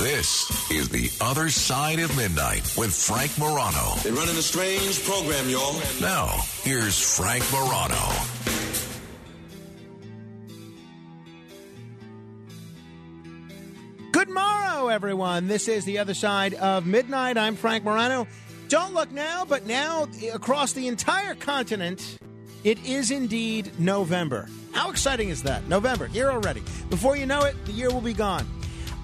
This is The Other Side of Midnight with Frank Morano. They're running a strange program, y'all. Now, here's Frank Morano. Good morrow, everyone. This is The Other Side of Midnight. I'm Frank Morano. Don't look now, but now across the entire continent, it is indeed November. How exciting is that? November, here already. Before you know it, the year will be gone.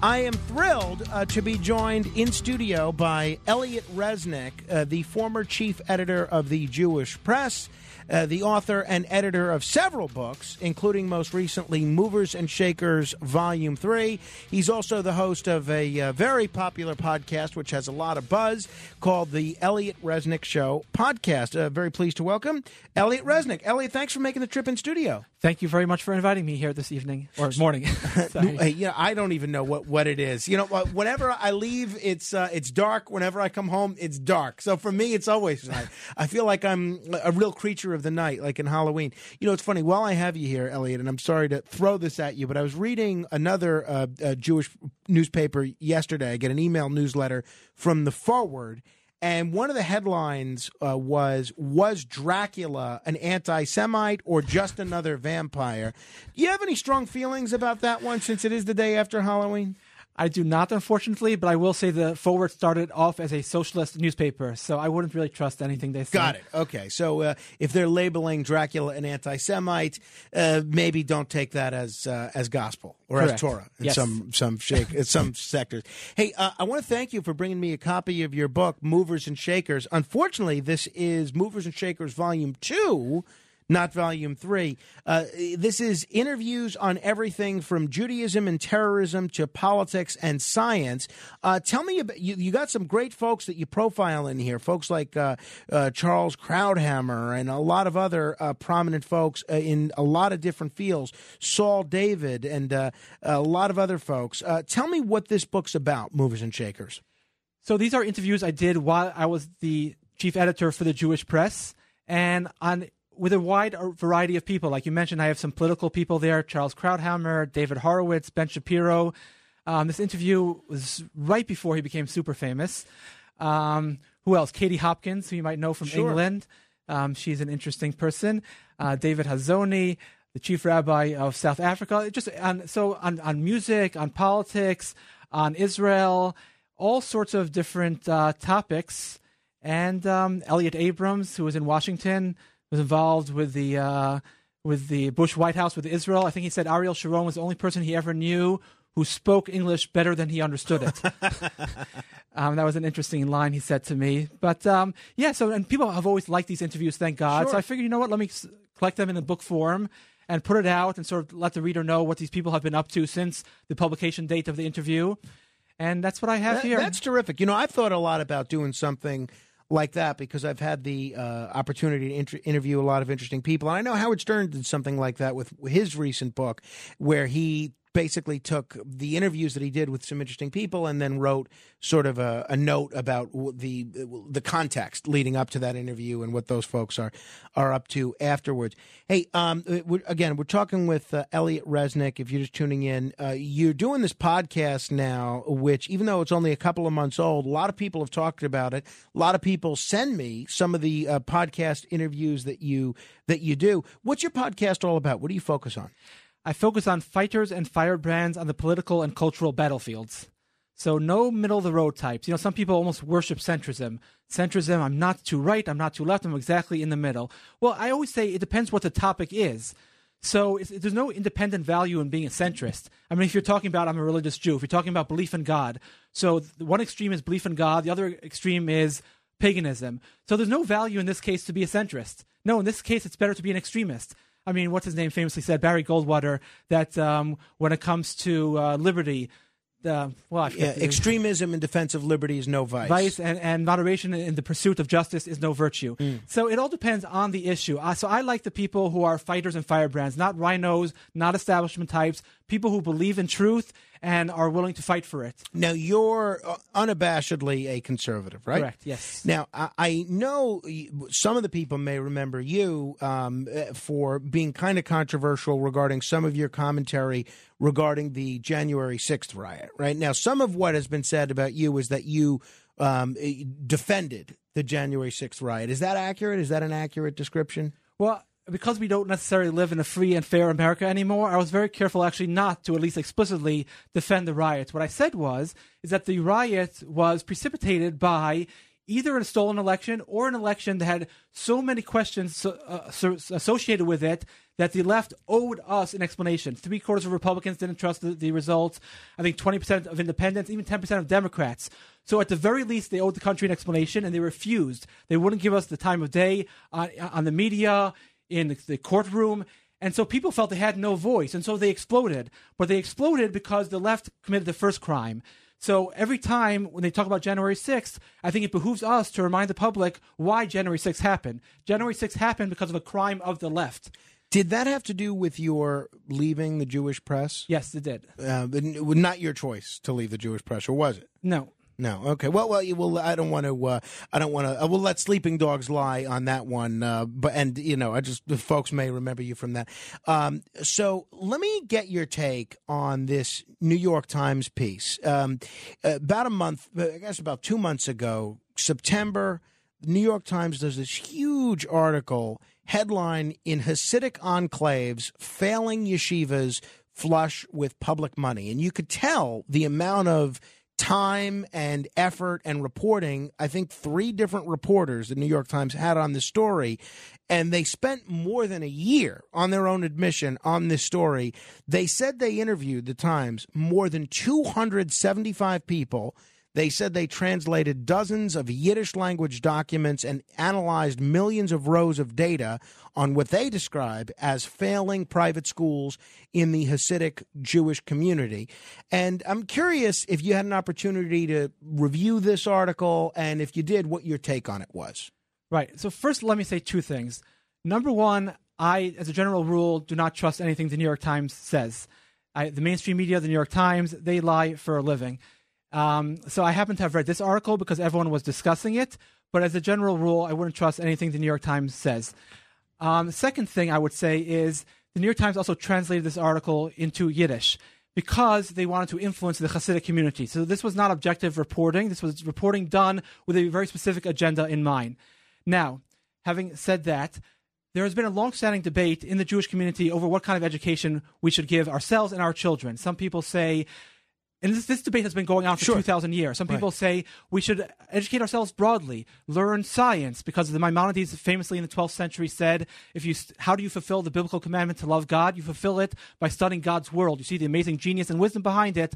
I am thrilled uh, to be joined in studio by Elliot Resnick, uh, the former chief editor of the Jewish Press, uh, the author and editor of several books, including most recently Movers and Shakers Volume 3. He's also the host of a uh, very popular podcast, which has a lot of buzz, called The Elliot Resnick Show Podcast. Uh, very pleased to welcome Elliot Resnick. Elliot, thanks for making the trip in studio. Thank you very much for inviting me here this evening or morning. hey, yeah, I don't even know what, what it is. You know, whenever I leave, it's uh, it's dark. Whenever I come home, it's dark. So for me, it's always night. I feel like I'm a real creature of the night, like in Halloween. You know, it's funny. While I have you here, Elliot, and I'm sorry to throw this at you, but I was reading another uh, uh, Jewish newspaper yesterday. I get an email newsletter from the Forward and one of the headlines uh, was Was Dracula an anti Semite or just another vampire? Do you have any strong feelings about that one since it is the day after Halloween? I do not, unfortunately, but I will say the Forward started off as a socialist newspaper, so I wouldn't really trust anything they say. Got it. Okay, so uh, if they're labeling Dracula an anti-Semite, uh, maybe don't take that as uh, as gospel or Correct. as Torah in yes. some some shake some sectors. Hey, uh, I want to thank you for bringing me a copy of your book, Movers and Shakers. Unfortunately, this is Movers and Shakers Volume Two not volume three. Uh, this is interviews on everything from Judaism and terrorism to politics and science. Uh, tell me about you, you. got some great folks that you profile in here, folks like uh, uh Charles Krauthammer and a lot of other uh, prominent folks uh, in a lot of different fields. Saul David and a lot of other folks. tell me what this book's about, Movers and Shakers. So these are interviews I did while I was the chief editor for the Jewish Press. And on with a wide variety of people. Like you mentioned, I have some political people there Charles Krauthammer, David Horowitz, Ben Shapiro. Um, this interview was right before he became super famous. Um, who else? Katie Hopkins, who you might know from sure. England. Um, she's an interesting person. Uh, David Hazony, the chief rabbi of South Africa. Just on, so on, on music, on politics, on Israel, all sorts of different uh, topics. And um, Elliott Abrams, who was in Washington, was involved with the uh, with the Bush White House with Israel. I think he said Ariel Sharon was the only person he ever knew who spoke English better than he understood it. um, that was an interesting line he said to me. But um, yeah, so and people have always liked these interviews, thank God. Sure. So I figured, you know what, let me collect them in a book form and put it out and sort of let the reader know what these people have been up to since the publication date of the interview. And that's what I have that, here. That's terrific. You know, I've thought a lot about doing something like that because I've had the uh, opportunity to inter- interview a lot of interesting people. And I know Howard Stern did something like that with his recent book, where he basically took the interviews that he did with some interesting people and then wrote sort of a, a, note about the the context leading up to that interview and what those folks are are up to afterwards. Hey, um, we're, again, we're talking with uh, Elliot Resnick. If you're just tuning in, uh, you're doing this podcast now, which even though it's only a couple of months old, a lot of people have talked about it. A lot of people send me some of the uh, podcast interviews that you that you do. What's your podcast all about? What do you focus on? I focus on fighters and firebrands on the political and cultural battlefields. So no middle of the road types. You know, some people almost worship centrism. Centrism, I'm not too right, I'm not too left, I'm exactly in the middle. Well, I always say it depends what the topic is. So there's no independent value in being a centrist. I mean, if you're talking about I'm a religious Jew, if you're talking about belief in God, so one extreme is belief in God, the other extreme is paganism. So there's no value in this case to be a centrist. No, in this case, it's better to be an extremist. I mean, what's his name famously said, Barry Goldwater, that um, when it comes to uh, liberty, uh, well, I Yeah, extremism in defense of liberty is no vice. vice and, and moderation in the pursuit of justice is no virtue. Mm. So it all depends on the issue. Uh, so I like the people who are fighters and firebrands, not RINOs, not establishment types, people who believe in truth and are willing to fight for it. Now you're uh, unabashedly a conservative, right? Correct, yes. Now I, I know some of the people may remember you um, uh, for being kind of controversial regarding some of your commentary regarding the January sixth riot. Right now, some of what has been said about you is that you um, eh, defended the January sixth riot. Is that accurate? Is that an accurate description? Well, because we don't necessarily live in a free and fair America anymore, I was very careful actually not to at least explicitly defend the riots. What I said was is that the riot was precipitated by either a stolen election or an election that had so many questions uh, associated with it that the left owed us an explanation. Three quarters of Republicans didn't trust the, the results. I think 20% of independents, even 10% of Democrats. So at the very least, they owed the country an explanation, and they refused. They wouldn't give us the time of day on, on the media, in the, courtroom. And so people felt they had no voice, and so they exploded. But they exploded because the left committed the first crime. So every time when they talk about January 6th, I think it behooves us to remind the public why January 6th happened. January 6th happened because of a crime of the left. Did that have to do with your leaving the Jewish press? Yes, it did. Uh, not your choice to leave the Jewish press, or was it? No. No. Okay. Well, well, you will. I don't want to. Uh, I don't want to. Uh, we'll let sleeping dogs lie on that one. Uh, but and you know, I just folks may remember you from that. Um, so let me get your take on this New York Times piece. Um, about a month, I guess about two months ago, September. New York Times does this huge article headline in Hasidic enclaves, failing yeshivas flush with public money, and you could tell the amount of time and effort and reporting. I think three different reporters the New York Times had on this story, and they spent more than a year on their own admission on this story. They said they interviewed the Times more than 275 people. They said they translated dozens of Yiddish language documents and analyzed millions of rows of data on what they describe as failing private schools in the Hasidic Jewish community. And I'm curious if you had an opportunity to review this article and if you did, what your take on it was. Right. So first, let me say two things. Number one, I, as a general rule, do not trust anything the New York Times says. I, the mainstream media, the New York Times, they lie for a living. Um, so I happen to have read this article because everyone was discussing it. But as a general rule, I wouldn't trust anything the New York Times says. Um, second thing I would say is the New York Times also translated this article into Yiddish because they wanted to influence the Hasidic community. So this was not objective reporting. This was reporting done with a very specific agenda in mind. Now, having said that, there has been a long-standing debate in the Jewish community over what kind of education we should give ourselves and our children. Some people say, and this, this debate has been going on for Sure. 2,000 years. Some people say we should educate ourselves broadly, learn science, because the Maimonides famously in the 12th century said, if you, how do you fulfill the biblical commandment to love God? You fulfill it by studying God's world. You see the amazing genius and wisdom behind it,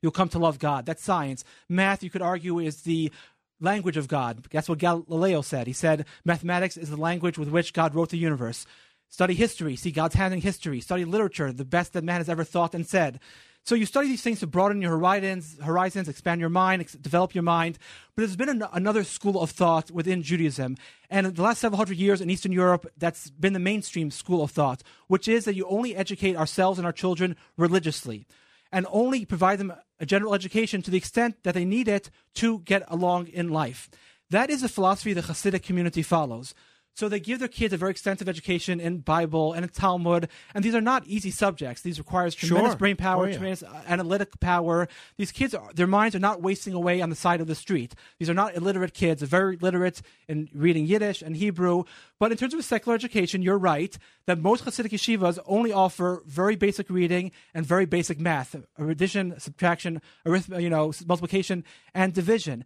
you'll come to love God. That's science. Math, you could argue, is the language of God. That's what Galileo said. He said mathematics is the language with which God wrote the universe. Study history, see God's hand in history. Study literature, the best that man has ever thought and said. So you study these things to broaden your horizons, horizons, expand your mind, ex- develop your mind. But there's been an, another school of thought within Judaism, and the last several hundred years in Eastern Europe, that's been the mainstream school of thought, which is that you only educate ourselves and our children religiously and only provide them a general education to the extent that they need it to get along in life. That is the philosophy the Hasidic community follows. So they give their kids a very extensive education in Bible and in Talmud, and these are not easy subjects. These requires tremendous Sure. brain power, Oh, yeah. tremendous uh, analytic power. These kids, are, their minds are not wasting away on the side of the street. These are not illiterate kids. They're very literate in reading Yiddish and Hebrew. But in terms of secular education, you're right that most Hasidic yeshivas only offer very basic reading and very basic math, addition, subtraction, arithmetic, you know, multiplication and division.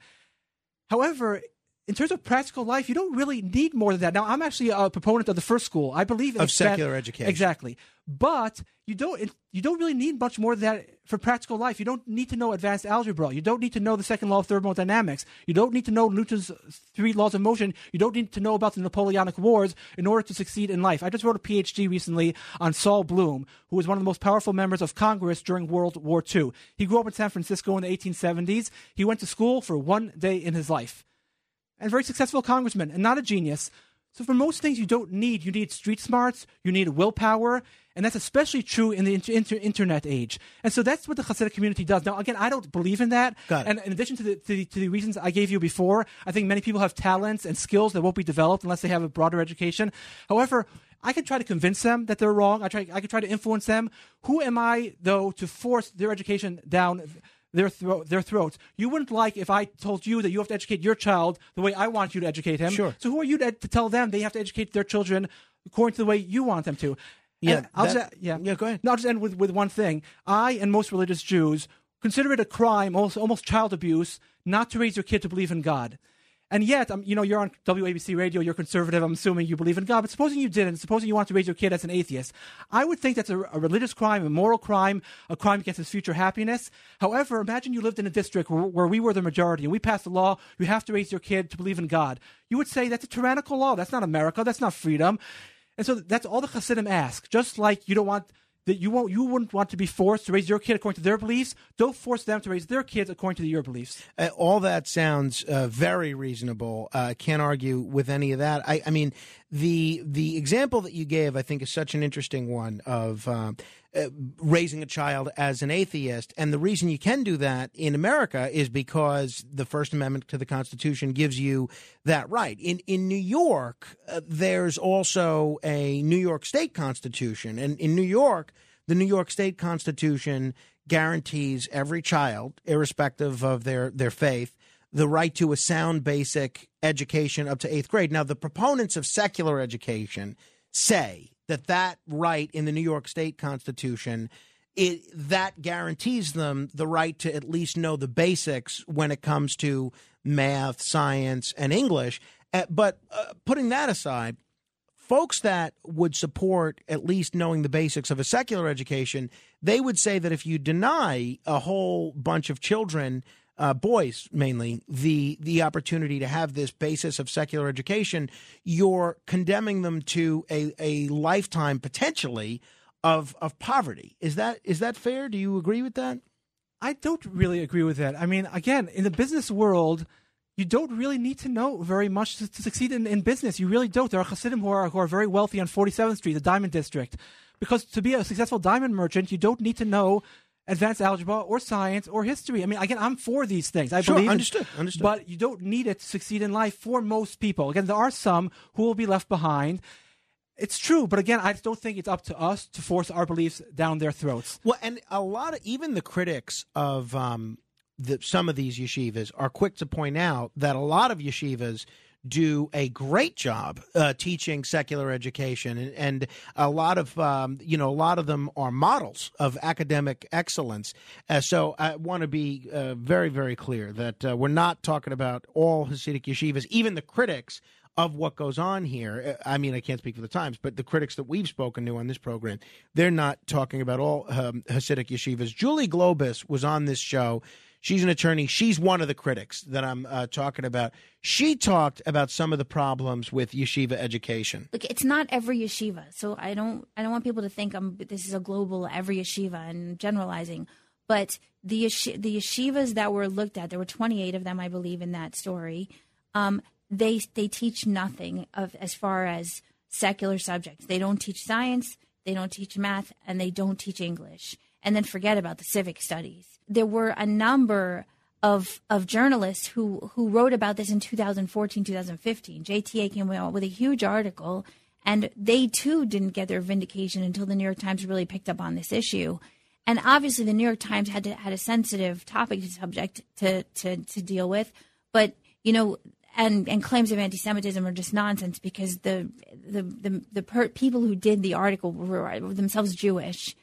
However, in terms of practical life, you don't really need more than that. Now, I'm actually a proponent of the first school. I believe in Of secular education. Exactly, but you don't you don't really need much more than that for practical life. You don't need to know advanced algebra. You don't need to know the second law of thermodynamics. You don't need to know Newton's three laws of motion. You don't need to know about the Napoleonic Wars in order to succeed in life. I just wrote a PhD recently on Sol Bloom, who was one of the most powerful members of Congress during World War II. He grew up in San Francisco in the 1870s. He went to school for one day in his life and very successful congressman and not a genius. So for most things you don't need, you need street smarts, you need willpower, and that's especially true in the inter- inter- internet age. And so that's what the Hasidic community does. Now, again, I don't believe in that. And in addition to the, to the to the reasons I gave you before, I think many people have talents and skills that won't be developed unless they have a broader education. However. I could try to convince them that they're wrong. I try. I could try to influence them. Who am I, though, to force their education down their thro- their throats. You wouldn't like if I told you that you have to educate your child the way I want you to educate him. Sure. So who are you to, to tell them they have to educate their children according to the way you want them to? Yeah, And I'll that- just, yeah. yeah, go ahead. No, I'll just end with, with one thing. I and most religious Jews consider it a crime, almost, almost child abuse, not to raise your kid to believe in God. And yet, um, you know, you're on WABC radio, you're conservative, I'm assuming you believe in God, but supposing you didn't, supposing you want to raise your kid as an atheist, I would think that's a, a religious crime, a moral crime, a crime against his future happiness. However, imagine you lived in a district where, where we were the majority and we passed a law, you have to raise your kid to believe in God. You would say that's a tyrannical law, that's not America, that's not freedom. And so that's all the Hasidim ask. Just like you don't want that you won't you wouldn't want to be forced to raise your kid according to their beliefs, don't force them to raise their kids according to your beliefs. Uh, all that sounds uh, very reasonable. Uh, can't argue with any of that. I, I mean, the the example that you gave, I think, is such an interesting one of um, uh, raising a child as an atheist. And the reason you can do that in America is because the First Amendment to the Constitution gives you that right. In in New York, uh, there's also a New York State Constitution, and in New York, the New York State Constitution guarantees every child, irrespective of their their faith, the right to a sound basic education up to eighth grade. Now, the proponents of secular education say that that right in the New York State Constitution it, that guarantees them the right to at least know the basics when it comes to math, science, and English. Uh, but uh, putting that aside, folks that would support at least knowing the basics of a secular education, they would say that if you deny a whole bunch of children, uh, boys mainly, the the opportunity to have this basis of secular education, you're condemning them to a, a lifetime potentially of of poverty. Is that is that fair? Do you agree with that? I don't really agree with that. I mean, again, in the business world, you don't really need to know very much to, to succeed in, in business. You really don't. There are Hasidim who are, who are very wealthy on 47th Street, the Diamond District. Because to be a successful diamond merchant, you don't need to know advanced algebra or science or history. I mean, again, I'm for these things. I Sure, believe in- understood, understood. But you don't need it to succeed in life for most people. Again, there are some who will be left behind. It's true, but again, I just don't think it's up to us to force our beliefs down their throats. Well, and a lot of even the critics of um, the, some of these yeshivas are quick to point out that a lot of yeshivas do a great job uh, teaching secular education, and, and a lot of um, you know a lot of them are models of academic excellence. Uh, so I want to be uh, very very clear that uh, we're not talking about all Hasidic yeshivas, even the critics of what goes on here. Uh, I mean, I can't speak for the Times, but the critics that we've spoken to on this program, they're not talking about all um, Hasidic yeshivas. Julie Globus was on this show. She's an attorney. She's one of the critics that I'm uh, talking about. She talked about some of the problems with yeshiva education. Look, it's not every yeshiva, so I don't I don't want people to think I'm this is a global every yeshiva and generalizing. But the the yeshivas that were looked at, there were 28 of them, I believe, in that story. Um, they they teach nothing of as far as secular subjects. They don't teach science, they don't teach math, and they don't teach English. And then forget about the civic studies. There were a number of of journalists who who wrote about this in 2014, 2015. JTA came out with a huge article, and they too didn't get their vindication until the New York Times really picked up on this issue. And obviously, the New York Times had to, had a sensitive topic to subject to, to to deal with, but you know, and and claims of anti-Semitism are just nonsense because the the the, the per- people who did the article were themselves Jewish,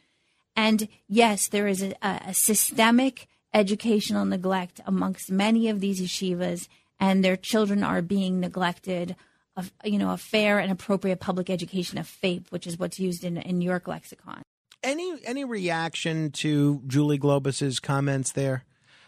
and yes, there is a, a systemic educational neglect amongst many of these yeshivas, and their children are being neglected of you know a fair and appropriate public education of FAPE, which is what's used in in York lexicon. Any any reaction to Julie Globus's comments there?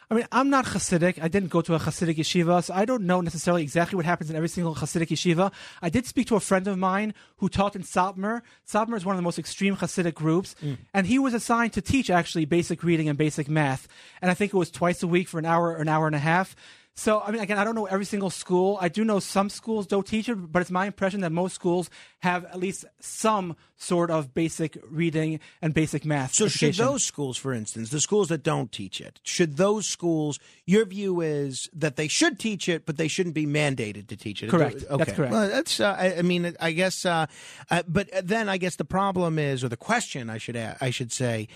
I mean, I'm not Hasidic. I didn't go to a Hasidic yeshiva, so I don't know necessarily exactly what happens in every single Hasidic yeshiva. I did speak to a friend of mine who taught in Satmar. Satmar is one of the most extreme Hasidic groups, mm. and he was assigned to teach actually basic reading and basic math. And I think it was twice a week for an hour or an hour and a half. So, I mean, again, I don't know every single school. I do know some schools don't teach it, but it's my impression that most schools have at least some sort of basic reading and basic math. So, education. should those schools, for instance, the schools that don't teach it, should those schools, your view is that they should teach it, but they shouldn't be mandated to teach it? Correct. Okay. That's correct. Well, that's, uh, I, I, mean, I guess, uh, uh, but then I guess the problem is, or the question I should, I should say,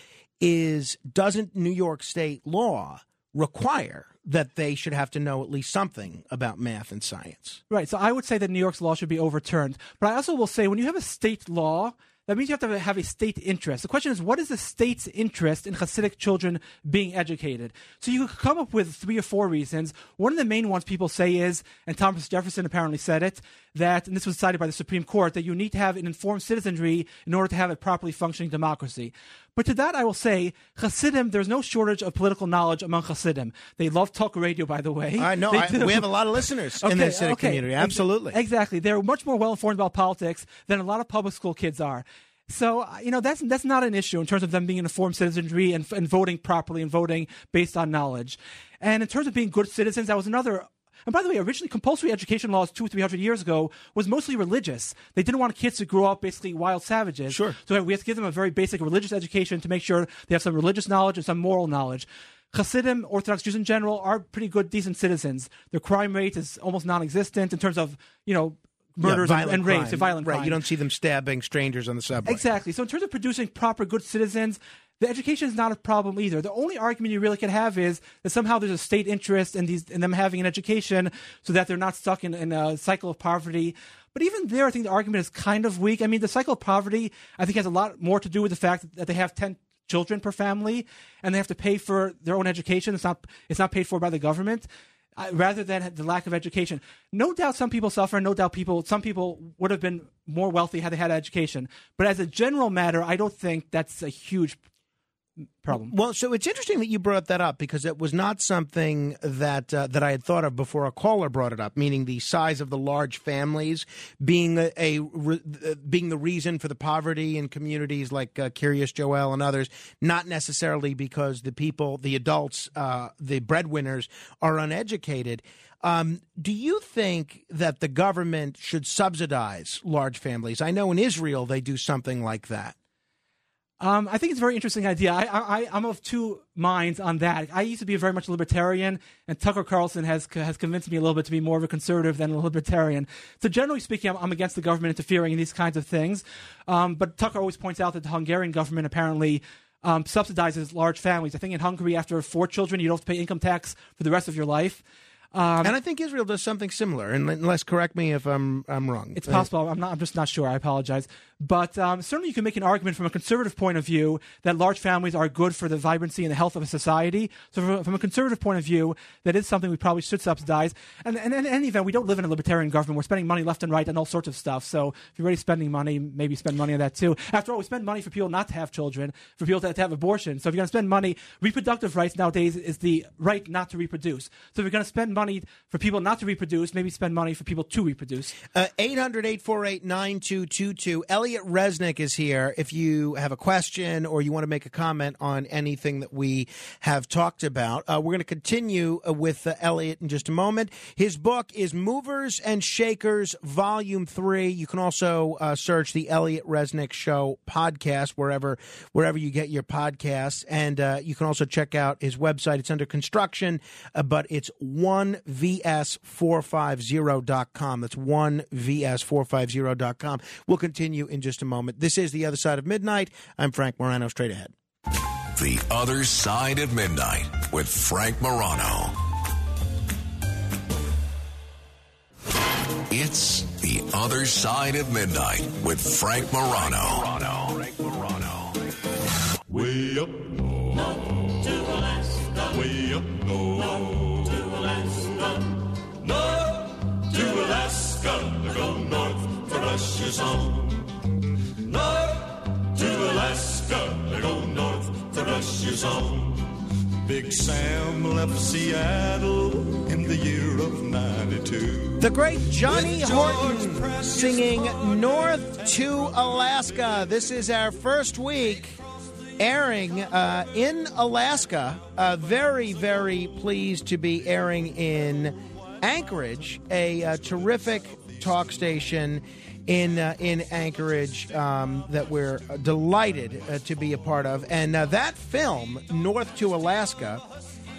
is doesn't New York State law require that they should have to know at least something about math and science. Right. So I would say that New York's law should be overturned. But I also will say when you have a state law, that means you have to have a state interest. The question is, what is the state's interest in Hasidic children being educated? So you could come up with three or four reasons. One of the main ones people say is, and Thomas Jefferson apparently said it, that, and this was cited by the Supreme Court, that you need to have an informed citizenry in order to have a properly functioning democracy. But to that, I will say, Hasidim, there's no shortage of political knowledge among Hasidim. They love talk radio, by the way. I know. I, we have a lot of listeners okay, in the Hasidic okay. community. Absolutely. Exactly. They're much more well informed about politics than a lot of public school kids are. So uh, you know that's that's not an issue in terms of them being an informed citizenry and, and voting properly and voting based on knowledge. And in terms of being good citizens, that was another and by the way, originally compulsory education laws two or three hundred years ago was mostly religious. They didn't want kids to grow up basically wild savages. Sure. So we have to give them a very basic religious education to make sure they have some religious knowledge and some moral knowledge. Hasidim, Orthodox Jews in general, are pretty good, decent citizens. Their crime rate is almost non-existent in terms of you know murders yeah, and, and rapes and violent right. crime. You don't see them stabbing strangers on the subway. Exactly. So in terms of producing proper good citizens, the education is not a problem either. The only argument you really could have is that somehow there's a state interest in these in them having an education so that they're not stuck in, in a cycle of poverty. But even there, I think the argument is kind of weak. I mean, the cycle of poverty, I think, has a lot more to do with the fact that they have 10 children per family and they have to pay for their own education. It's not, it's not paid for by the government uh, rather than the lack of education. No doubt some people suffer. No doubt people, some people would have been more wealthy had they had education. But as a general matter, I don't think that's a huge problem. Well, so it's interesting that you brought that up because it was not something that uh, that I had thought of before a caller brought it up. Meaning the size of the large families being a, a re, uh, being the reason for the poverty in communities like uh, Kiryas Joel and others, not necessarily because the people, the adults, uh, the breadwinners are uneducated. Um, do you think that the government should subsidize large families? I know in Israel they do something like that. Um, I think it's a very interesting idea. I, I, I'm of two minds on that. I used to be very much a libertarian, and Tucker Carlson has has convinced me a little bit to be more of a conservative than a libertarian. So generally speaking, I'm, I'm against the government interfering in these kinds of things. Um, but Tucker always points out that the Hungarian government apparently um, subsidizes large families. I think in Hungary, after four children, you don't have to pay income tax for the rest of your life. Um, and I think Israel does something similar. And unless correct me if I'm I'm wrong. It's possible. I'm not. I'm just not sure. I apologize. But um, certainly, you can make an argument from a conservative point of view that large families are good for the vibrancy and the health of a society. So, from, from a conservative point of view, that is something we probably should subsidize. And, and, and, in any event, we don't live in a libertarian government. We're spending money left and right on all sorts of stuff. So, if you're already spending money, maybe spend money on that too. After all, we spend money for people not to have children, for people to, to have abortion. So, if you're going to spend money, reproductive rights nowadays is the right not to reproduce. So, if you're going to spend money for people not to reproduce, maybe spend money for people to reproduce. Uh, 800 848 9222. Elliot Resnick is here. If you have a question or you want to make a comment on anything that we have talked about, uh, we're going to continue uh, with uh, Elliot in just a moment. His book is Movers and Shakers, Volume 3. You can also uh, search the Elliot Resnick Show podcast wherever, wherever you get your podcasts. And uh, you can also check out his website. It's under construction, uh, but it's 1vs450.com. That's 1vs450.com. We'll continue in in just a moment. This is The Other Side of Midnight. I'm Frank Morano, straight ahead. The Other Side of Midnight with Frank Morano. It's The Other Side of Midnight with Frank Morano. Frank Morano. Way up north to Alaska. Way up north to Alaska. North to Alaska. Go north for Russia's home. On. Big Sam left Seattle in the year of 92. The great Johnny Horton singing North to Alaska. This is our first week airing uh, in Alaska. Uh, very, very pleased to be airing in Anchorage, a uh, terrific talk station in uh, in Anchorage um, that we're delighted uh, to be a part of. And uh, that film, North to Alaska,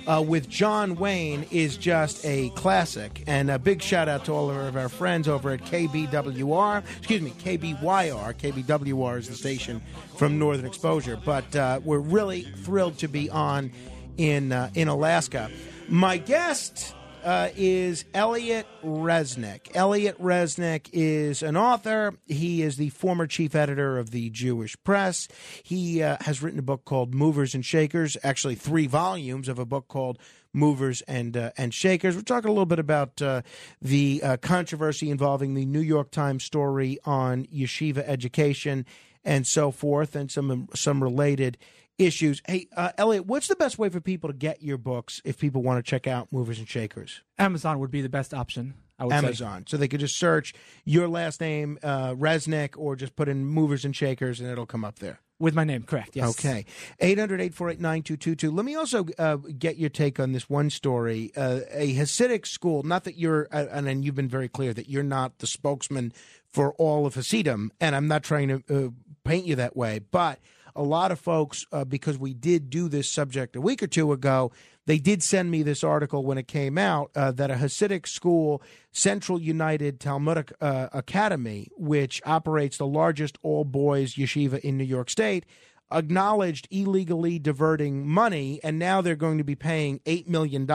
uh, with John Wayne is just a classic. And a big shout out to all of our friends over at KBWR, excuse me, KBYR. KBWR is the station from Northern Exposure. But uh, we're really thrilled to be on in uh, in Alaska. My guest uh, is Elliot Resnick. Elliot Resnick is an author. He is the former chief editor of the Jewish Press. He uh, has written a book called Movers and Shakers, actually three volumes of a book called Movers and uh, and Shakers. We're talking a little bit about uh, the uh, controversy involving the New York Times story on yeshiva education and so forth, and some some related issues. Hey, uh, Elliot, what's the best way for people to get your books if people want to check out Movers and Shakers? Amazon would be the best option. I would say. Amazon. So they could just search your last name, uh, Resnick, or just put in Movers and Shakers and it'll come up there. with my name, correct? Yes. Okay. 800 848 9222. Let me also uh, get your take on this one story. Uh, a Hasidic school, not that you're, uh, and, and you've been very clear that you're not the spokesman for all of Hasidim, and I'm not trying to uh, paint you that way, but a lot of folks, uh, because we did do this subject a week or two ago, they did send me this article when it came out uh, that a Hasidic school, Central United Talmudic uh, Academy, which operates the largest all boys yeshiva in New York State, acknowledged illegally diverting money, and now they're going to be paying $8 million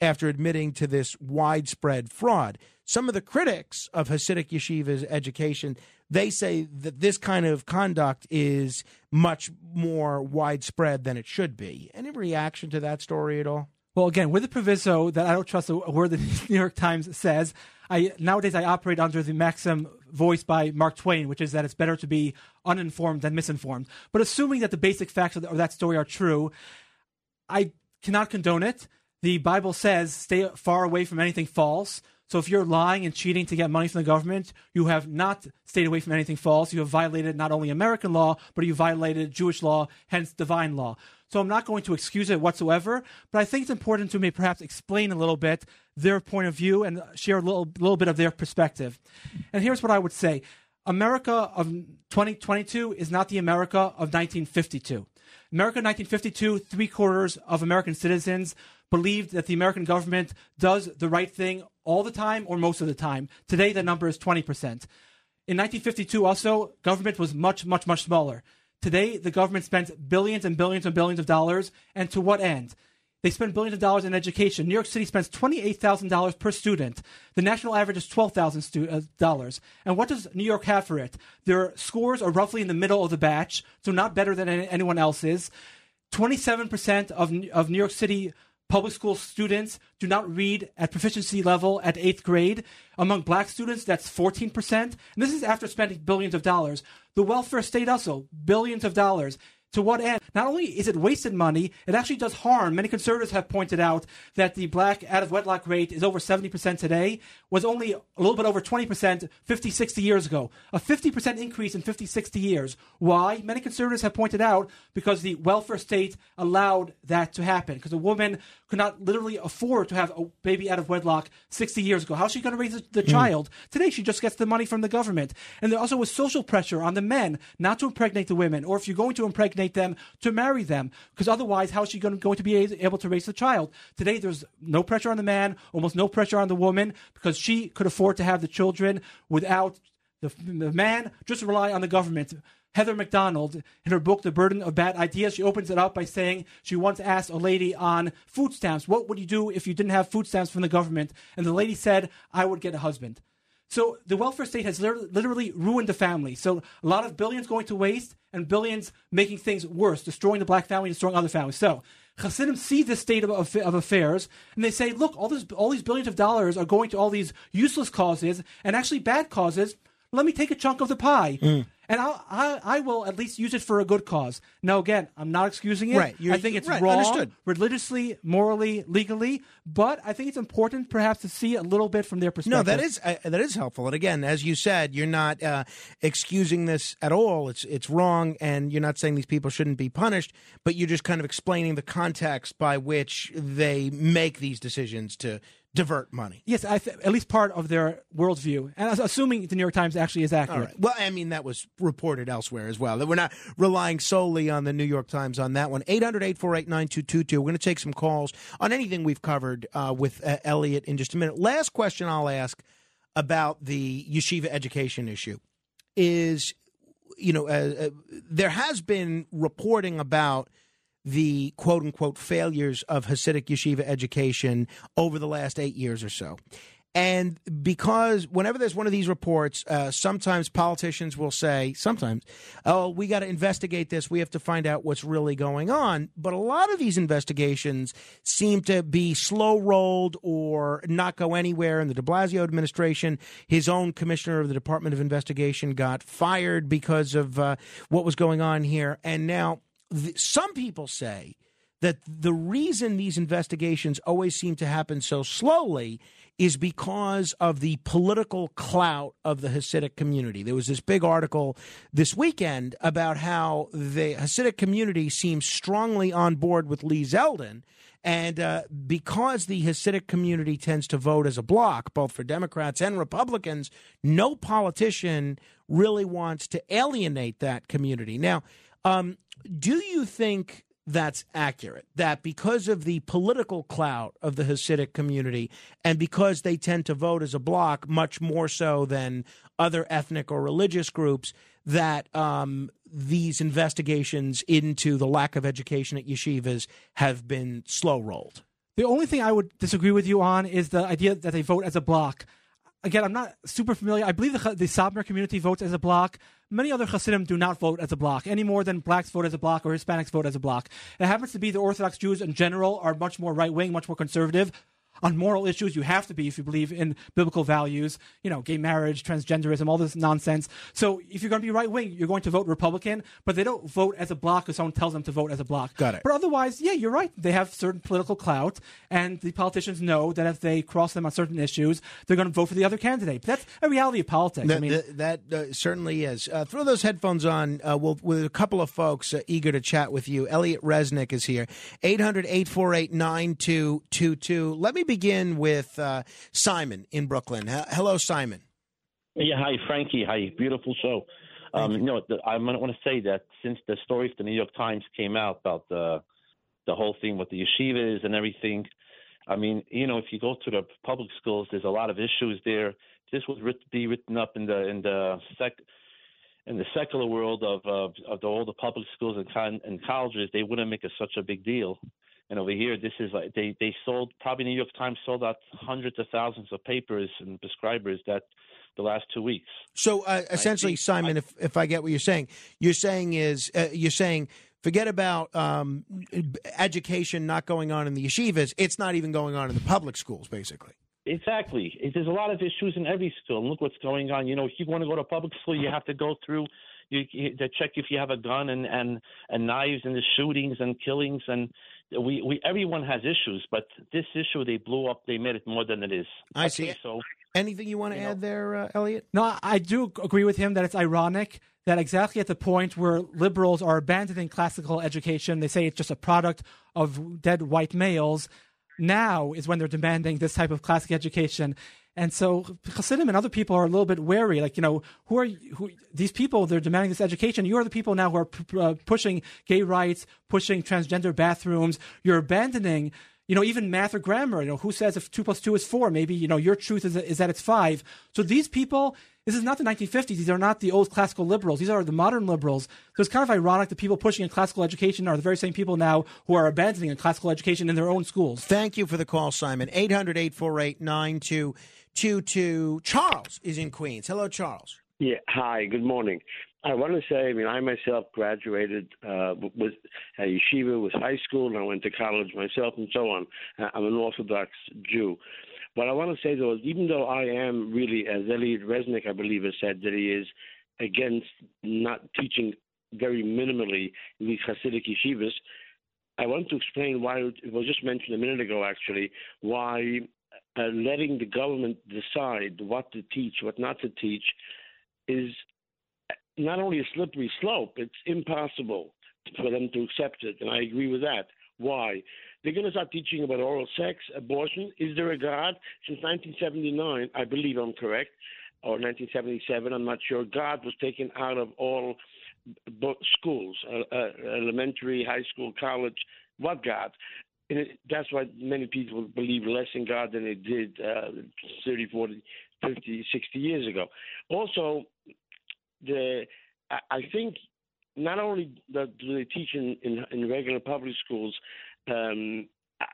after admitting to this widespread fraud. Some of the critics of Hasidic yeshiva's education they say that this kind of conduct is much more widespread than it should be. Any reaction to that story at all? Well, again, with the proviso that I don't trust a word the New York Times says, I nowadays I operate under the maxim voiced by Mark Twain, which is that it's better to be uninformed than misinformed. But assuming that the basic facts of, of that story are true, I cannot condone it. The Bible says, "Stay far away from anything false." So if you're lying and cheating to get money from the government, you have not stayed away from anything false. You have violated not only American law, but you violated Jewish law, hence divine law. So I'm not going to excuse it whatsoever, but I think it's important to me perhaps explain a little bit their point of view and share a little, little bit of their perspective. And here's what I would say. America of 2022 is not the America of 1952. America in 1952, three quarters of American citizens believed that the American government does the right thing all the time or most of the time. Today, the number is 20%. In 1952, also, government was much, much, much smaller. Today, the government spends billions and billions and billions of dollars, and to what end? They spend billions of dollars in education. New York City spends $28,000 per student. The national average is $12,000. Uh, and what does New York have for it? Their scores are roughly in the middle of the batch, so not better than any- anyone else's. 27% of, of New York City public school students do not read at proficiency level at eighth grade. Among black students, that's 14%. And this is after spending billions of dollars. The welfare state also, billions of dollars. To what end? Not only is it wasted money, it actually does harm. Many conservatives have pointed out that the black out of wedlock rate is over 70% today, was only a little bit over 20% 50, 60 years ago. A 50% increase in 50, 60 years. Why? Many conservatives have pointed out because the welfare state allowed that to happen. Because a woman could not literally afford to have a baby out of wedlock 60 years ago. How's she going to raise the, the child? Today, she just gets the money from the government. And there also was social pressure on the men not to impregnate the women, or if you're going to impregnate them, to marry them. Because otherwise, how is she going, going to be able to raise the child? Today, there's no pressure on the man, almost no pressure on the woman, because she could afford to have the children without the, the man, just rely on the government. Heather Mac Donald, in her book, The Burden of Bad Ideas, she opens it up by saying she once asked a lady on food stamps, What would you do if you didn't have food stamps from the government? And the lady said, I would get a husband. So the welfare state has literally ruined the family. So a lot of billions going to waste and billions making things worse, destroying the black family, destroying other families. So Hasidim see this state of, of, affairs and they say, look, all, this, all these billions of dollars are going to all these useless causes and actually bad causes. Let me take a chunk of the pie. Mm. And I'll, I I will at least use it for a good cause. Now, again, I'm not excusing it. Right, you're- I think it's right, wrong, understood. religiously, morally, legally. But I think it's important, perhaps, to see a little bit from their perspective. No, that is uh, that is helpful. And again, as you said, you're not uh, excusing this at all. It's it's wrong, and you're not saying these people shouldn't be punished, but you're just kind of explaining the context by which they make these decisions to divert money. Yes, I th- at least part of their worldview, and assuming the New York Times actually is accurate. right. Well, I mean, that was reported elsewhere as well. That we're not relying solely on the New York Times on that one. 800 848 9222. We're going to take some calls on anything we've covered uh, with uh, Elliot in just a minute. Last question I'll ask about the yeshiva education issue is you know, uh, uh, there has been reporting about the quote unquote failures of Hasidic yeshiva education over the last eight years or so. And because whenever there's one of these reports, uh, sometimes politicians will say, sometimes, oh, we got to investigate this. We have to find out what's really going on. But a lot of these investigations seem to be slow rolled or not go anywhere. In the de Blasio administration, his own commissioner of the Department of Investigation got fired because of uh, what was going on here. And now th- some people say that the reason these investigations always seem to happen so slowly is because of the political clout of the Hasidic community. There was this big article this weekend about how the Hasidic community seems strongly on board with Lee Zeldin. And uh, because the Hasidic community tends to vote as a bloc, both for Democrats and Republicans, no politician really wants to alienate that community. Now, um, do you think that's accurate? That because of the political clout of the Hasidic community and because they tend to vote as a bloc much more so than other ethnic or religious groups, that um, these investigations into the lack of education at yeshivas have been slow rolled? The only thing I would disagree with you on is the idea that they vote as a bloc. Again, I'm not super familiar. I believe the, the Satmar community votes as a bloc. Many other Hasidim do not vote as a bloc any more than blacks vote as a bloc or Hispanics vote as a bloc. It happens to be the Orthodox Jews in general are much more right wing, much more conservative. On moral issues, you have to be if you believe in biblical values, you know, gay marriage, transgenderism, all this nonsense. So if you're going to be right wing, you're going to vote Republican, but they don't vote as a bloc because someone tells them to vote as a bloc. Got it. But otherwise, yeah, you're right. They have certain political clout, and the politicians know that if they cross them on certain issues, they're going to vote for the other candidate. But that's a reality of politics. I mean, that, that, uh, certainly is. Uh, throw those headphones on. Uh, we'll, with a couple of folks uh, eager to chat with you. Elliot Resnick is here. 800 848 9222. Let me begin with uh, Simon in Brooklyn. H- hello, Simon. Yeah, hi, Frankie. Hi, beautiful show. Um, you know, the, I want to say that since the story of the New York Times came out about the the whole thing with the yeshivas and everything, I mean, you know, if you go to the public schools, there's a lot of issues there. This would writ- be written up in the in the sec in the secular world of of, of the, all the public schools and, con- and colleges. They wouldn't make it such a big deal. And over here, this is like they they sold probably New York Times sold out hundreds of thousands of papers and prescribers that the last two weeks. So uh, essentially, think- Simon, if, if I get what you're saying, you're saying is uh, you're saying forget about um, education not going on in the yeshivas. It's not even going on in the public schools, basically. Exactly. There's a lot of issues in every school. And look what's going on. You know, if you want to go to public school, you have to go through you, you to check if you have a gun and and and knives and the shootings and killings and we we everyone has issues, but this issue they blew up. They made it more than it is. I Okay, see. So Anything you want to add there, uh, Elliot? No, I- I do agree with him that it's ironic that exactly at the point where liberals are abandoning classical education, they say it's just a product of dead white males. Now is when they're demanding this type of classic education. And so Hasidim and other people are a little bit wary. Like, you know, who are who, these people? They're demanding this education. You are the people now who are p- uh, pushing gay rights, pushing transgender bathrooms. You're abandoning, you know, even math or grammar. You know, who says if two plus two is four? Maybe you know your truth is is that it's five. So these people. This is not the 1950s. These are not the old classical liberals. These are the modern liberals. So it's kind of ironic that people pushing a classical education are the very same people now who are abandoning a classical education in their own schools. Thank you for the call, Simon. 800 848 9222. Charles is in Queens. Hello, Charles. Yeah. Hi. Good morning. I want to say, I mean, I myself graduated uh, with at yeshiva, was high school, and I went to college myself, and so on. Uh, I'm an Orthodox Jew. What I want to say, though, is even though I am really, as Elliot Resnick, I believe, has said that he is against not teaching very minimally in these Hasidic yeshivas. I want to explain why it was just mentioned a minute ago, actually, why uh, letting the government decide what to teach, what not to teach, is not only a slippery slope, it's impossible for them to accept it. And I agree with that. Why? They're going to start teaching about oral sex, abortion. Is there a God? Since 1979, I believe I'm correct, or 1977, I'm not sure. God was taken out of all schools, uh, uh, elementary, high school, college. What God? And it, that's why many people believe less in God than they did uh, 30, 40, 50, 60 years ago. Also, the I think not only do they teach in, in, in regular public schools um,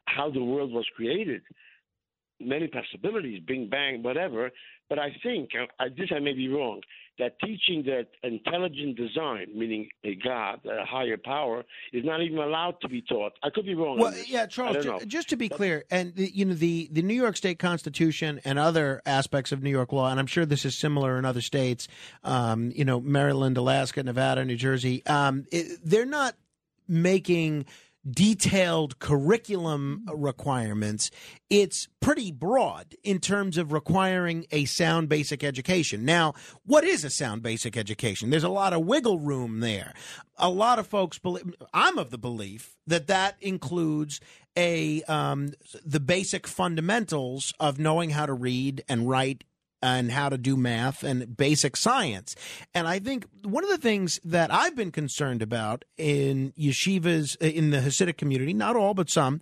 how the world was created, many possibilities, Big Bang, whatever. But I think, I, this I may be wrong, that teaching that intelligent design, meaning a God, a higher power, is not even allowed to be taught. I could be wrong. Well, yeah, Charles. Just, just, to be clear, and the, you know the the New York State Constitution and other aspects of New York law, and I'm sure this is similar in other states. Um, you know, Maryland, Alaska, Nevada, New Jersey. Um, it, they're not making detailed curriculum requirements, it's pretty broad in terms of requiring a sound basic education. Now, what is a sound basic education? There's a lot of wiggle room there. A lot of folks believe, I'm of the belief that that includes a um, the basic fundamentals of knowing how to read and write and how to do math and basic science. And I think one of the things that I've been concerned about in yeshivas uh, in the Hasidic community, not all but some,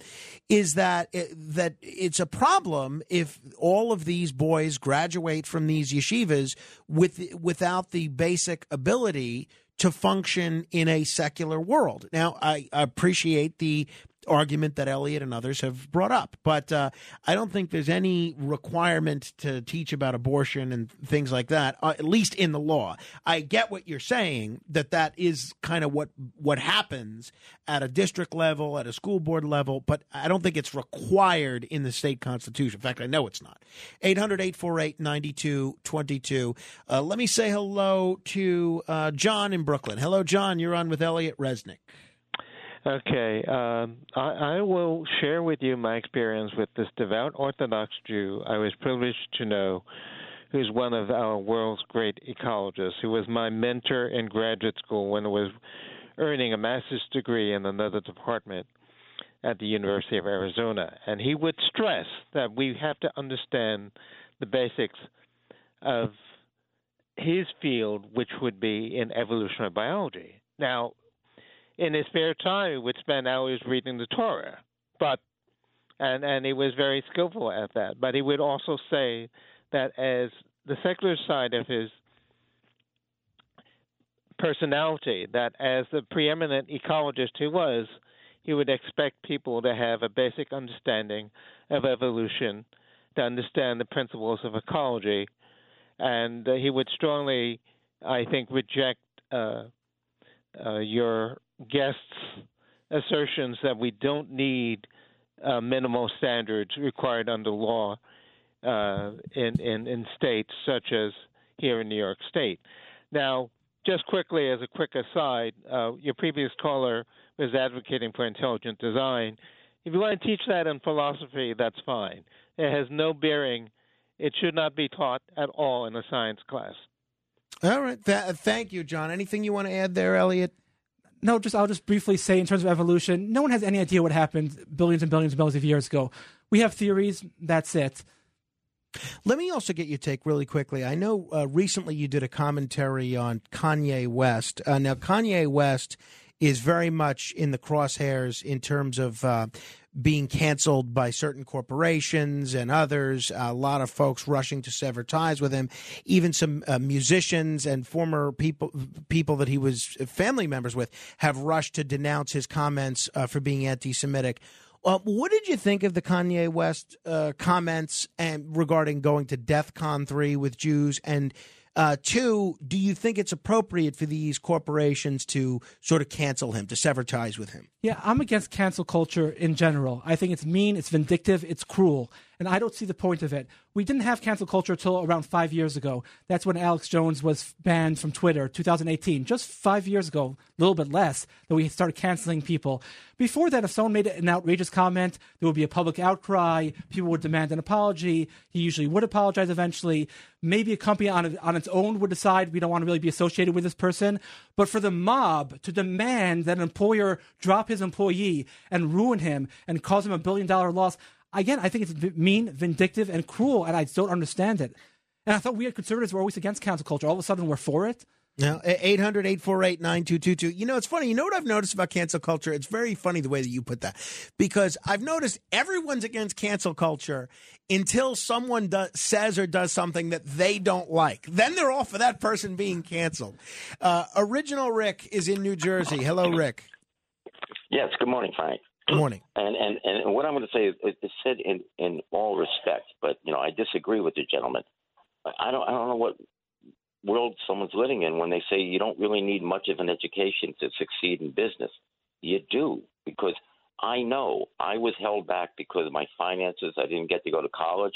is that it, that it's a problem if all of these boys graduate from these yeshivas with without the basic ability to function in a secular world. Now, I appreciate the argument that Elliot and others have brought up. But uh, I don't think there's any requirement to teach about abortion and things like that, uh, at least in the law. I get what you're saying that that is kind of what what happens at a district level, at a school board level, but I don't think it's required in the state constitution. In fact, I know it's not. 800 848 9222. Uh, let me say hello to uh, John in Brooklyn. Hello, John. You're on with Elliot Resnick. Okay, um, I, I, will share with you my experience with this devout Orthodox Jew I was privileged to know, who's one of our world's great ecologists, who was my mentor in graduate school when I was earning a master's degree in another department at the University of Arizona. And he would stress that we have to understand the basics of his field, which would be in evolutionary biology. Now, in his spare time, he would spend hours reading the Torah. But and and he was very skillful at that. But he would also say that as the secular side of his personality, that as the preeminent ecologist he was, he would expect people to have a basic understanding of evolution, to understand the principles of ecology, and uh, he would strongly, I think, reject uh, uh, your guests' assertions that we don't need uh, minimal standards required under law uh, in, in, in states such as here in New York State. Now, just quickly, as a quick aside, uh, your previous caller was advocating for intelligent design. If you want to teach that in philosophy, that's fine. It has no bearing. It should not be taught at all in a science class. All right. Th- thank you, John. Anything you want to add there, Elliot? No, just I'll just briefly say in terms of evolution, no one has any idea what happened billions and billions and billions of years ago. We have theories. That's it. Let me also get your take really quickly. I know uh, recently you did a commentary on Kanye West. Uh, now, Kanye West is very much in the crosshairs in terms of uh, being canceled by certain corporations and others. A lot of folks rushing to sever ties with him. Even some uh, musicians and former people people that he was family members with have rushed to denounce his comments uh, for being anti-Semitic. Uh, what did you think of the Kanye West uh, comments and regarding going to DEF CON three with Jews and uh, two, do you think it's appropriate for these corporations to sort of cancel him, to sever ties with him? Yeah, I'm against cancel culture in general. I think it's mean, it's vindictive, it's cruel. And I don't see the point of it. We didn't have cancel culture until around five years ago. That's when Alex Jones was banned from Twitter, 2018. Just five years ago, a little bit less, that we started canceling people. Before that, if someone made an outrageous comment, there would be a public outcry. People would demand an apology. He usually would apologize eventually. Maybe a company on, on its own would decide we don't want to really be associated with this person. But for the mob to demand that an employer drop his employee and ruin him and cause him a billion dollar loss, again, I think it's mean, vindictive, and cruel, and I don't understand it. And I thought we as conservatives were always against cancel culture. All of a sudden, we're for it. Now, 800 848 9222. You know, it's funny. You know what I've noticed about cancel culture? It's very funny the way that you put that because I've noticed everyone's against cancel culture until someone does, says or does something that they don't like. Then they're all for that person being canceled. Uh, Original Rick is in New Jersey. Hello, Rick. Yes, good morning, Frank. Morning. And and and what I'm going to say is it's said in in all respect, but you know I disagree with the gentleman. I don't I don't know what world someone's living in when they say you don't really need much of an education to succeed in business. You do because I know I was held back because of my finances. I didn't get to go to college.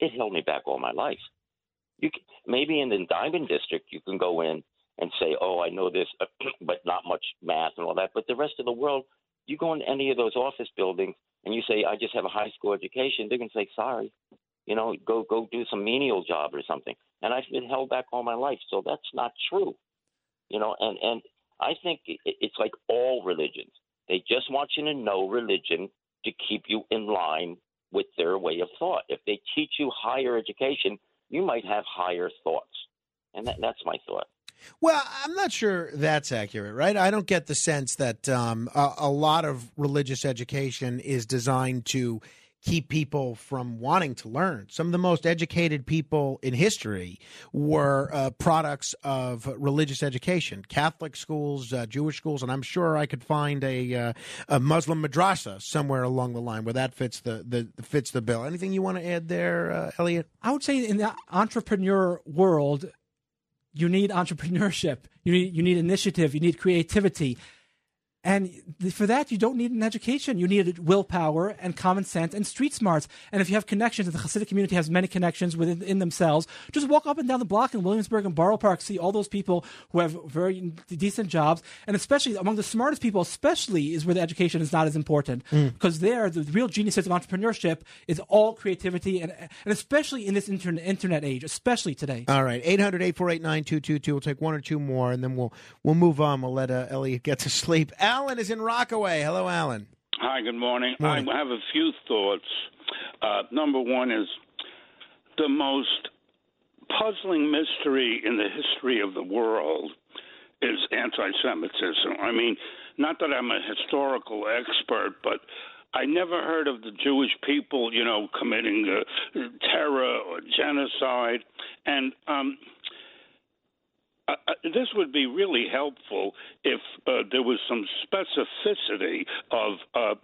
It held me back all my life. You can, maybe in the diamond district you can go in and say, "Oh, I know this, but not much math and all that." But the rest of the world, you go in any of those office buildings and you say, "I just have a high school education," they're going to say, "Sorry, you know, go go do some menial job or something." And I've been held back all my life, so that's not true. You know, and and I think it's like all religions. They just want you to know religion to keep you in line with their way of thought. If they teach you higher education, you might have higher thoughts. And that, that's my thought. Well, I'm not sure that's accurate, right? I don't get the sense that um, a, a, lot of religious education is designed to keep people from wanting to learn. Some of the most educated people in history were uh, products of religious education, Catholic schools, uh, Jewish schools, and I'm sure I could find a, uh, a Muslim madrasa somewhere along the line where that fits the, the fits the bill. Anything you want to add there, uh, Elliot? I would say in the entrepreneur world, you need entrepreneurship. You need you need initiative. You need creativity. And for that, you don't need an education. You need willpower and common sense and street smarts. And if you have connections, and the Hasidic community has many connections within in themselves, just walk up and down the block in Williamsburg and Borough Park, see all those people who have very decent jobs. And especially among the smartest people, especially is where the education is not as important. Mm. Because there, the real geniuses of entrepreneurship is all creativity, and, and especially in this internet, internet age, especially today. All right, 800 848 9222. We'll take one or two more, and then we'll, we'll move on. We'll let uh, Elliot get to sleep. Alan is in Rockaway. Hello, Alan. Hi, good morning. morning. I have a few thoughts. Uh, number one is the most puzzling mystery in the history of the world is anti Semitism. I mean, not that I'm a historical expert, but I never heard of the Jewish people, you know, committing uh, terror or genocide. And um, this would be really helpful if uh, there was some specificity of uh,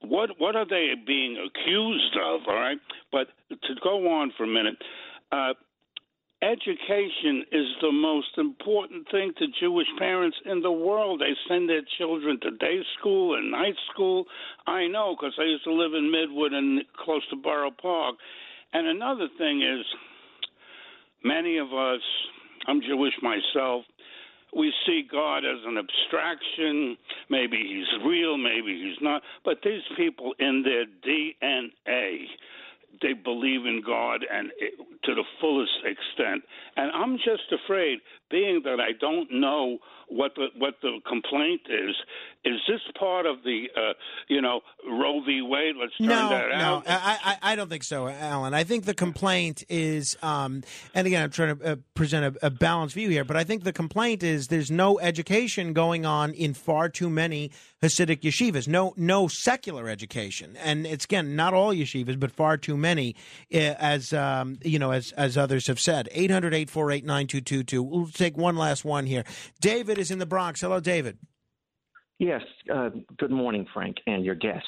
what what are they being accused of. All right, but to go on for a minute. Uh, education is the most important thing to Jewish parents in the world. They send their children to day school and night school. I know because I used to live in Midwood and close to Borough Park. And another thing is, many of us I'm Jewish myself. We see God as an abstraction. Maybe he's real, maybe he's not. But these people, in their DNA, they believe in God and it, to the fullest extent. And I'm just afraid, being that I don't know what the what the complaint is, is this part of the uh, you know Roe v. Wade? Let's turn no, that out. No, I, I don't think so, Alan. I think the complaint is, um, and again, I'm trying to uh, present a, a balanced view here, but I think the complaint is there's no education going on in far too many Hasidic yeshivas. No, no secular education, and it's again not all yeshivas, but far too many, uh, as um, you know, as as others have said. 800-848-9222. We'll take one last one here. David is in the Bronx. Hello, David. Yes. Uh, good morning, Frank, and your guest.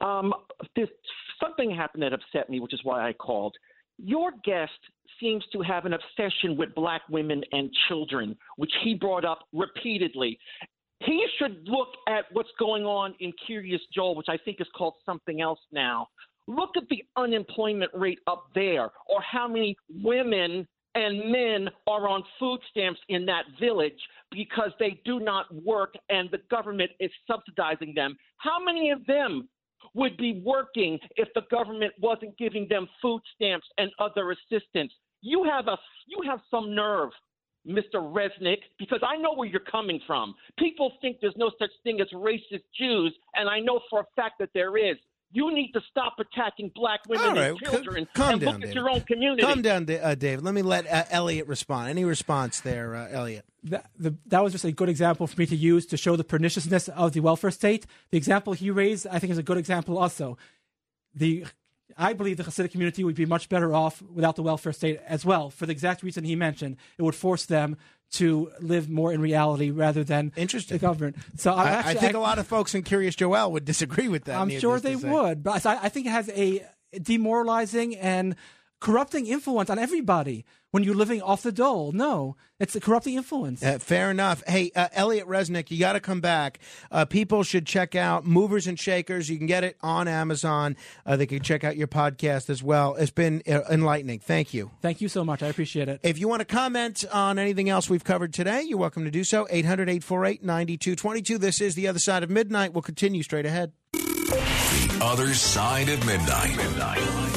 Um, something happened that upset me, which is why I called. Your guest seems to have an obsession with black women and children, which he brought up repeatedly. He should look at what's going on in Kiryas Joel, which I think is called something else now, Look at the unemployment rate up there, or how many women and men are on food stamps in that village because they do not work and the government is subsidizing them. How many of them would be working if the government wasn't giving them food stamps and other assistance? You have a you have some nerve, Mr. Resnick, because I know where you're coming from. People think there's no such thing as racist Jews, and I know for a fact that there is. You need to stop attacking black women All right, and children calm and down, look at David. your own community. Calm down, Da- uh, David. Let me let uh, Elliot respond. Any response there, uh, Elliot? that, the, that was just a good example for me to use to show the perniciousness of the welfare state. The example he raised, I think, is a good example also. The I believe the Hasidic community would be much better off without the welfare state as well, for the exact reason he mentioned. It would force them to live more in reality rather than Interesting. the government. So I'm actually, I think a lot of folks in Kiryas Joel would disagree with that. I'm sure they would, but I, I think it has a demoralizing and corrupting influence on everybody when you're living off the dole. No, it's a corrupting influence. Uh, fair enough. Hey, uh, Elliot Resnick, you got to come back. Uh, people should check out Movers and Shakers. You can get it on Amazon. Uh, they can check out your podcast as well. It's been uh, enlightening. Thank you. Thank you so much. I appreciate it. If you want to comment on anything else we've covered today, you're welcome to do so. 800 848 9222. This is The Other Side of Midnight. We'll continue straight ahead. The Other Side of Midnight. Midnight.